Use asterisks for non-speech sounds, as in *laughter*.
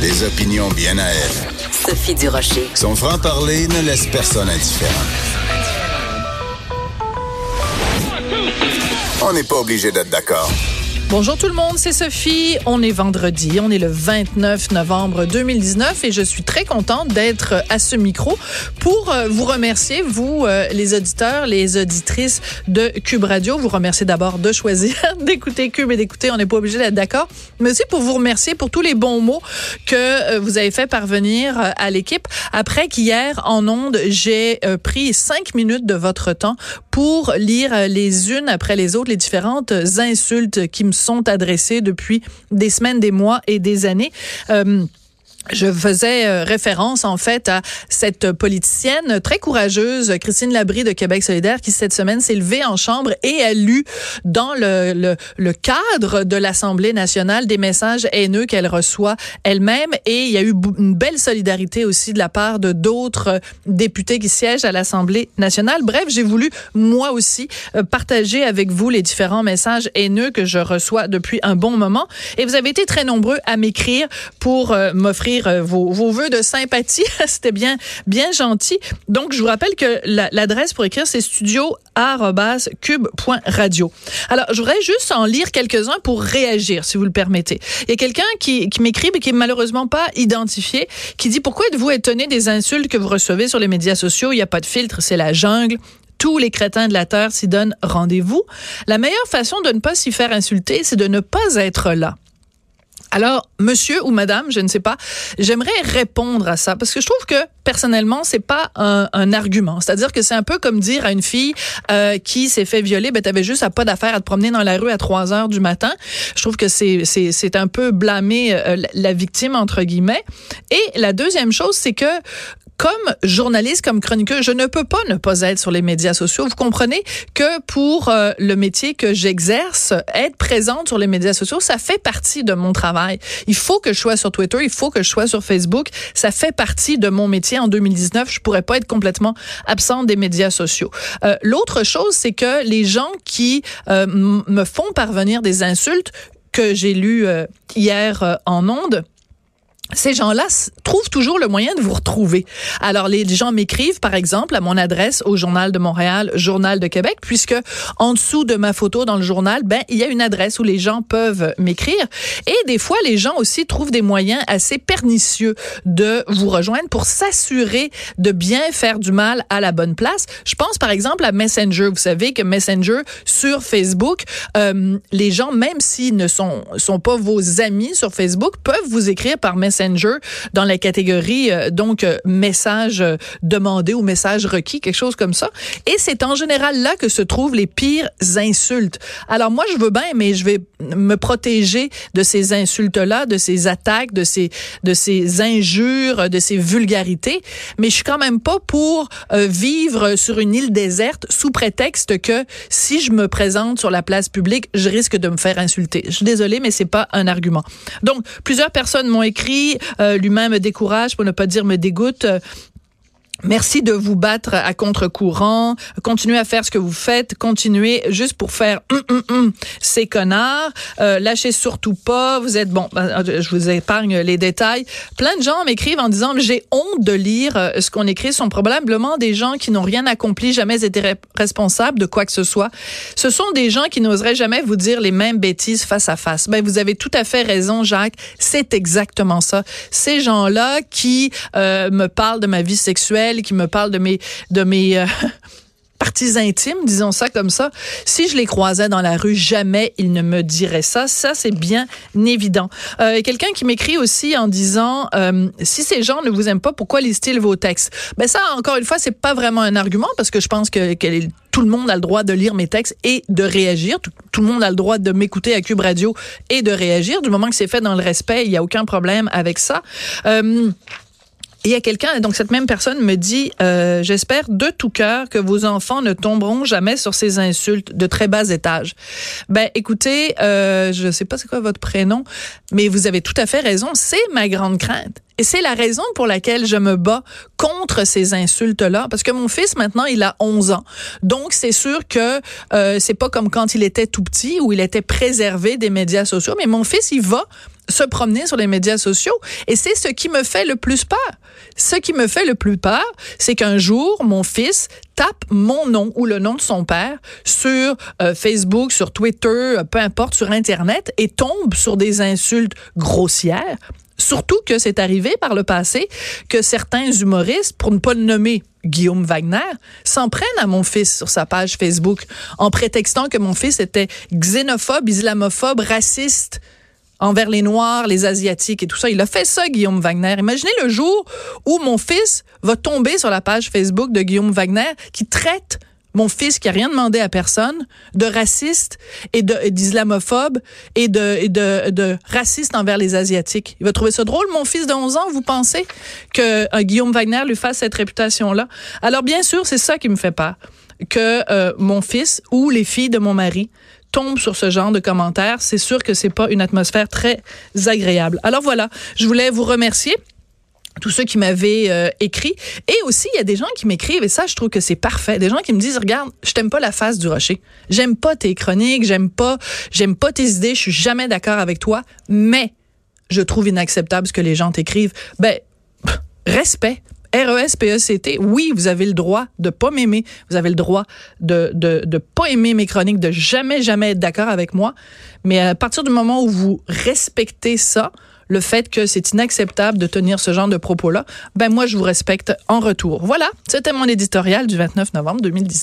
Des opinions bien à elle. Sophie Durocher. Son franc-parler ne laisse personne indifférent. On n'est pas obligé d'être d'accord. Bonjour tout le monde, c'est Sophie. On est vendredi, on est le 29 novembre 2019 et je suis très contente d'être à ce micro pour euh, vous remercier, vous euh, les auditeurs, les auditrices de Cube Radio. Vous remercier d'abord de choisir *laughs* d'écouter Cube et d'écouter, on n'est pas obligé d'être d'accord, mais aussi pour vous remercier pour tous les bons mots que euh, vous avez fait parvenir à l'équipe. Après qu'hier, en ondes, j'ai pris cinq minutes de votre temps pour lire les unes après les autres les différentes insultes qui me sont adressées depuis des semaines, des mois et des années. Euh, je faisais euh, référence en fait à cette politicienne très courageuse, Christine Labrie de Québec solidaire, qui cette semaine s'est levée en chambre et a lu dans le, le, cadre de l'Assemblée nationale des messages haineux qu'elle reçoit elle-même. Et il y a eu une belle solidarité aussi de la part de d'autres députés qui siègent à l'Assemblée nationale. Bref, j'ai voulu moi aussi euh, partager avec vous les différents messages haineux que je reçois depuis un bon moment. Et vous avez été très nombreux à m'écrire pour euh, m'offrir euh, vos, vos voeux de sympathie. *laughs* C'était bien, bien gentil. Donc, je vous rappelle que l'adresse pour écrire, c'est studio.cube.radio. Alors, je voudrais juste en lire quelques-uns pour réagir, si vous le permettez. Il y a quelqu'un qui, qui m'écrit, mais qui est malheureusement pas identifié, qui dit, pourquoi êtes-vous étonné des insultes que vous recevez sur les médias sociaux? Il n'y a pas de filtre, c'est la jungle tous les crétins de la Terre s'y donnent rendez-vous. La meilleure façon de ne pas s'y faire insulter, c'est de ne pas être là. Alors, monsieur ou madame, je ne sais pas, j'aimerais répondre à ça parce que je trouve que personnellement, c'est pas un, un argument. C'est-à-dire que c'est un peu comme dire à une fille euh, qui s'est fait violer, ben t'avais juste à pas d'affaire à te promener dans la rue à 3 heures du matin. Je trouve que c'est c'est c'est un peu blâmer euh, la victime entre guillemets. Et la deuxième chose, c'est que comme journaliste, comme chroniqueur, je ne peux pas ne pas être sur les médias sociaux. Vous comprenez que pour euh, le métier que j'exerce, être présente sur les médias sociaux, ça fait partie de mon travail. Il faut que je sois sur Twitter, il faut que je sois sur Facebook. Ça fait partie de mon métier. En 2019, je pourrais pas être complètement absente des médias sociaux. Euh, L'autre chose, c'est que les gens qui euh, me font parvenir des insultes que j'ai lues hier en ondes, ces gens-là trouvent toujours le moyen de vous retrouver. Alors, les gens m'écrivent, par exemple, à mon adresse au Journal de Montréal, Journal de Québec, puisque en dessous de ma photo dans le journal, ben, il y a une adresse où les gens peuvent m'écrire. Et des fois, les gens aussi trouvent des moyens assez pernicieux de vous rejoindre pour s'assurer de bien faire du mal à la bonne place. Je pense, par exemple, à Messenger. Vous savez que Messenger, sur Facebook, euh, les gens, même s'ils ne sont, sont pas vos amis sur Facebook, peuvent vous écrire par Messenger Dans la catégorie euh, donc euh, message euh, demandé ou message requis, quelque chose comme ça. Et c'est en général là que se trouvent les pires insultes. Alors moi je veux bien, mais je vais me protéger de ces insultes-là, de ces attaques, de ces de ces injures, de ces vulgarités. Mais je suis quand même pas pour vivre sur une île déserte sous prétexte que si je me présente sur la place publique, je risque de me faire insulter. Je suis désolée, mais c'est pas un argument. Donc plusieurs personnes m'ont écrit euh, lui-même me décourage, pour ne pas dire me dégoûte. Merci de vous battre à contre-courant. Continuez à faire ce que vous faites. Continuez juste pour faire hum, hum, hum, ces connards. Euh, lâchez surtout pas. Vous êtes bon. Ben, euh, je vous épargne les détails. Plein de gens m'écrivent en disant j'ai honte de lire euh, ce qu'on écrit. Ce sont probablement des gens qui n'ont rien accompli, jamais été responsables de quoi que ce soit. Ce sont des gens qui n'oseraient jamais vous dire les mêmes bêtises face à face. Ben vous avez tout à fait raison, Jacques. C'est exactement ça. Ces gens-là qui me parlent de ma vie sexuelle qui me parle de mes de mes euh, *laughs* parties intimes, disons ça comme ça. Si je les croisais dans la rue, jamais ils ne me diraient ça. Ça, c'est bien évident. Euh, Quelqu'un qui m'écrit aussi en disant euh, si ces gens ne vous aiment pas, pourquoi lisent-ils vos textes Ben ça, encore une fois, c'est pas vraiment un argument parce que je pense que, tout le monde a le droit de lire mes textes et de réagir. Tout, le monde a le droit de m'écouter à Cube Radio et de réagir. Du moment que c'est fait dans le respect, il y a aucun problème avec ça. Euh, il y a quelqu'un, donc cette même personne me dit, euh, j'espère de tout cœur que vos enfants ne tomberont jamais sur ces insultes de très bas étage. Ben, écoutez, euh, je sais pas c'est quoi votre prénom, mais vous avez tout à fait raison. C'est ma grande crainte. Et c'est la raison pour laquelle je me bats contre ces insultes-là, parce que mon fils maintenant il a 11 ans, donc c'est sûr que euh, c'est pas comme quand il était tout petit où il était préservé des médias sociaux, mais mon fils il va se promener sur les médias sociaux. Et c'est ce qui me fait le plus peur. Ce qui me fait le plus peur, c'est qu'un jour, mon fils tape mon nom ou le nom de son père sur euh, Facebook, sur Twitter, euh, peu importe, sur Internet, et tombe sur des insultes grossières. Surtout que c'est arrivé par le passé que certains humoristes, pour ne pas le nommer Guillaume Wagner, s'en prennent à mon fils sur sa page Facebook en prétextant que mon fils était xénophobe, islamophobe, raciste envers les Noirs, les Asiatiques et tout ça. Il a fait ça, Guillaume Wagner. Imaginez le jour où mon fils va tomber sur la page Facebook de Guillaume Wagner qui traite mon fils qui a rien demandé à personne, de raciste et d'islamophobe et, de, raciste envers les Asiatiques. Il va trouver ça drôle, mon fils de 11 ans, vous pensez que euh, Guillaume Wagner lui fasse cette réputation-là? Alors bien sûr, c'est ça qui me fait peur, que euh, mon fils ou les filles de mon mari tombe sur ce genre de commentaires, c'est sûr que c'est pas une atmosphère très agréable. Alors voilà, je voulais vous remercier tous ceux qui m'avaient euh, écrit. Et aussi, il y a des gens qui m'écrivent, et ça, je trouve que c'est parfait. Des gens qui me disent, regarde, je t'aime pas la face du rocher. J'aime pas tes chroniques, j'aime pas, j'aime pas tes idées, je suis jamais d'accord avec toi, mais je trouve inacceptable ce que les gens t'écrivent. Ben, respect. R-E-S-P-E-C-T, oui, vous avez le droit de pas m'aimer, vous avez le droit de, de, de pas aimer mes chroniques, de jamais, jamais être d'accord avec moi, mais à partir du moment où vous respectez ça, le fait que c'est inacceptable de tenir ce genre de propos-là, ben moi, je vous respecte en retour. Voilà, c'était mon éditorial du 29 novembre 2019.